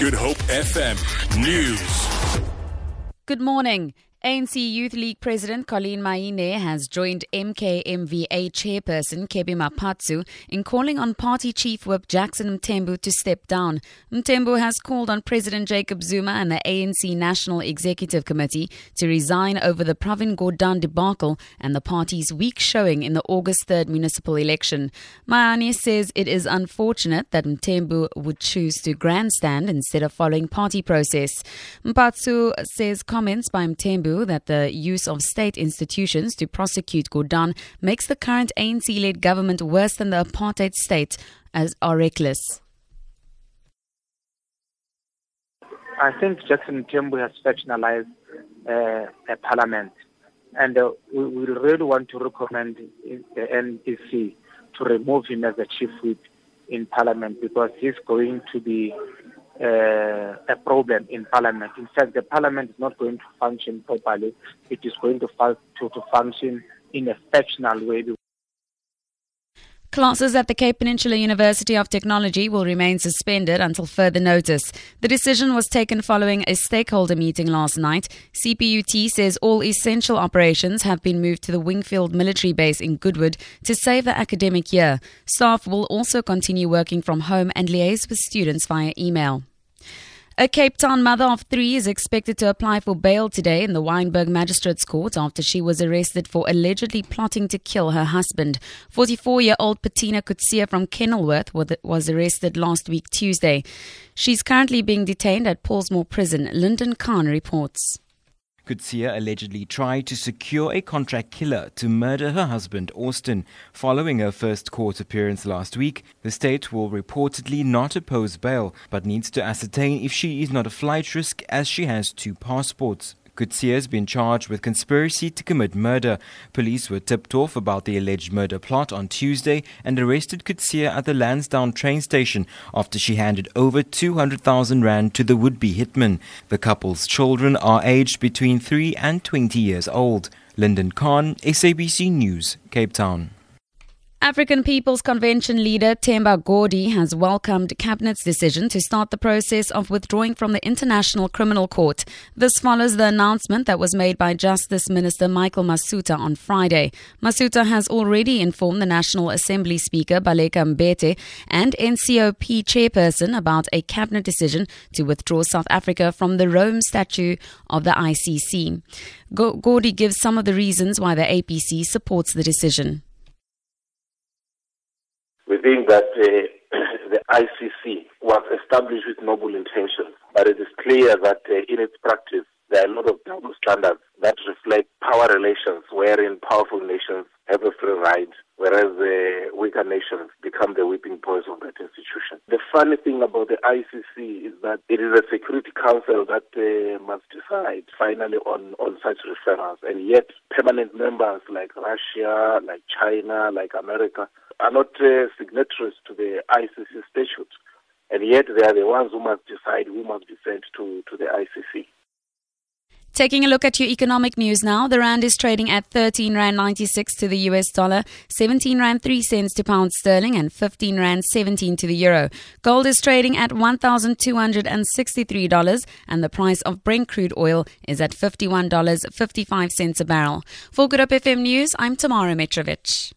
Good Hope FM News. Good morning. ANC Youth League President Collen Maine has joined MKMVA chairperson Kebby Maphatsoe in calling on party chief whip Jackson Mthembu to step down. Mthembu has called on President Jacob Zuma and the ANC National Executive Committee to resign over the Pravin Gordhan debacle and the party's weak showing in the August 3rd municipal election. Maine says it is unfortunate that Mthembu would choose to grandstand instead of following party process. Maphatsoe says comments by That the use of state institutions to prosecute Gordhan makes the current ANC led government worse than the apartheid state as are reckless. I think Jackson Mthembu has factionalized uh, a parliament, and uh, we, we really want to recommend the NEC to remove him as the chief whip in parliament because he's going to be uh, a problem in Parliament. In fact, the Parliament is not going to function properly. It is going to, to, to function in a factional way. Classes at the Cape Peninsula University of Technology will remain suspended until further notice. The decision was taken following a stakeholder meeting last night. CPUT says all essential operations have been moved to the Wingfield military base in Goodwood to save the academic year. Staff will also continue working from home and liaise with students via email. A Cape Town mother of three is expected to apply for bail today in the Wynberg Magistrates Court after she was arrested for allegedly plotting to kill her husband. 44 year old Patina Kutsia from Kenilworth was arrested last week Tuesday. She's currently being detained at Pollsmoor Prison, Lyndon Khan reports. Kutsia allegedly tried to secure a contract killer to murder her husband, Austin. Following her first court appearance last week, the state will reportedly not oppose bail, but needs to ascertain if she is not a flight risk as she has two passports. Kutsia has been charged with conspiracy to commit murder. Police were tipped off about the alleged murder plot on Tuesday and arrested Kutsia at the Lansdowne train station after she handed over 200,000 rand to the would-be hitman. The couple's children are aged between 3 and 20 years old. Lyndon Khan, SABC News, Cape Town. African People's Convention leader Themba Godi has welcomed Cabinet's decision to start the process of withdrawing from the International Criminal Court. This follows the announcement that was made by Justice Minister Michael Masutha on Friday. Masutha has already informed the National Assembly Speaker Baleka Mbete and NCOP chairperson about a Cabinet decision to withdraw South Africa from the Rome Statute of the ICC. Gowdy gives some of the reasons why the APC supports the decision. We think that uh, the ICC was established with noble intentions, but it is clear that uh, in its practice there are a lot of double standards that reflect power relations wherein powerful nations have a free ride, whereas uh, weaker nations become the whipping boys of that institution. The funny thing about the ICC is that it is a Security Council that uh, must decide finally on, on such referrals, and yet permanent members like Russia, like China, like America are not uh, signatories to the ICC statute, and yet they are the ones who must decide who must be sent to, to the ICC. Taking a look at your economic news now, the rand is trading at 13 rand 96 to the US dollar, 17 rand 3 cents to pound sterling and 15 rand 17 to the euro. Gold is trading at $1,263 and the price of Brent crude oil is at $51.55 a barrel. For Good Hope FM News, I'm Tamara Mitrovic.